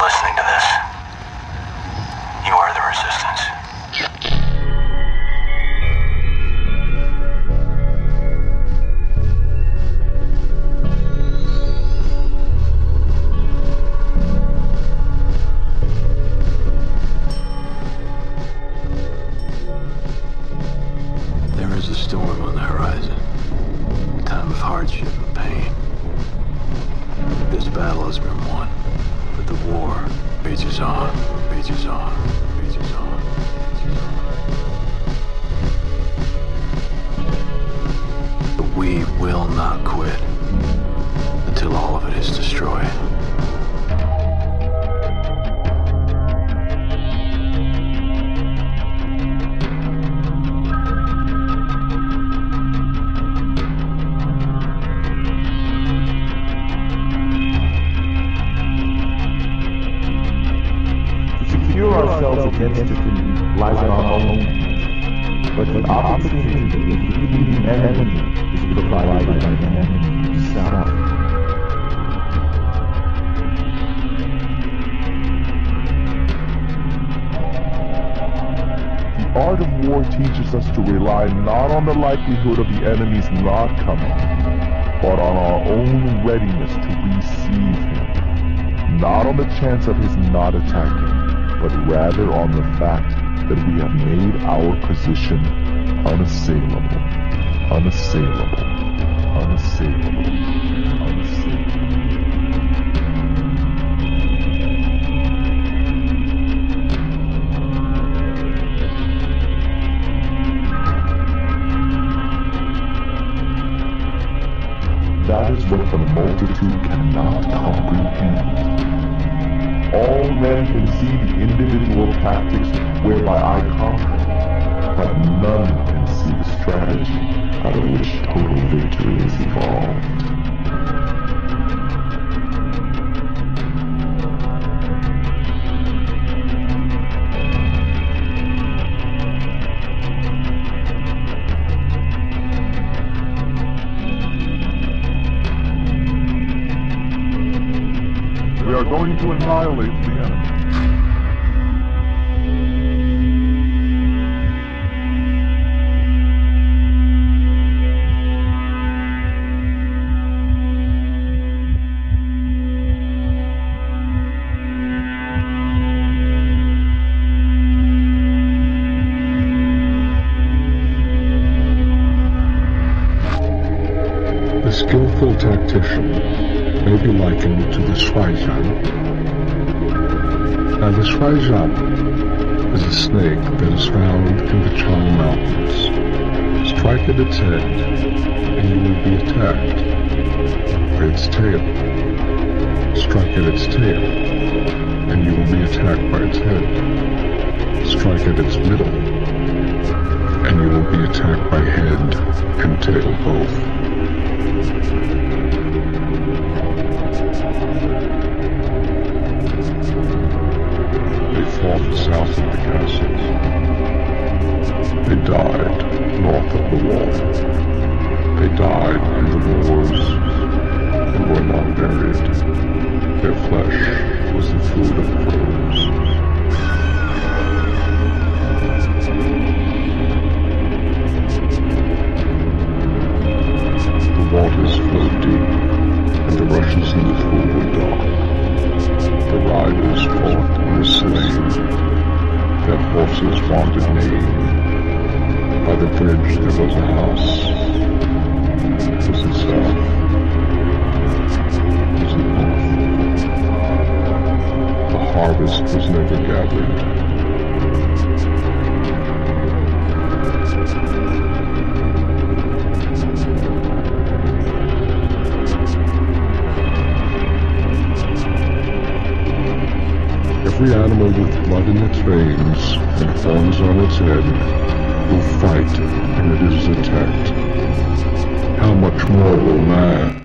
listening to this, you are the resistance. There is a storm on the horizon, a time of hardship and pain. This battle has been won, the war. Rages on, rages on, secure ourselves against defeat lies in our own hands. But the opportunity of defeating the enemy is provided by the enemy himself. The art of war teaches us to rely not on the likelihood of the enemy's not coming, but on our own readiness to receive him. Not on the chance of his not attacking, but rather on the fact that we have made our position unassailable. Unassailable. Unassailable. Unassailable. That is what the multitude cannot comprehend. All men can see the individual tactics whereby I conquer, but none can see the strategy out of which total victory is evolved. To annihilate the enemy. Skillful tactician may be likened to the Shuaizhan. Now the Shuaizhan is a snake that is found in the Chang Mountains. Strike at its head and you will be attacked. By its tail. Strike at its tail and you will be attacked by its head. Strike at its middle and you will be attacked by head and tail both. South of the castle. They died north of the wall. They died in the Horses wandered neighing. By the bridge there was a house. Was it south? Was it north? The harvest was never gathered. Animal with blood in its veins and horns on its head will fight when it is attacked. How much more will man?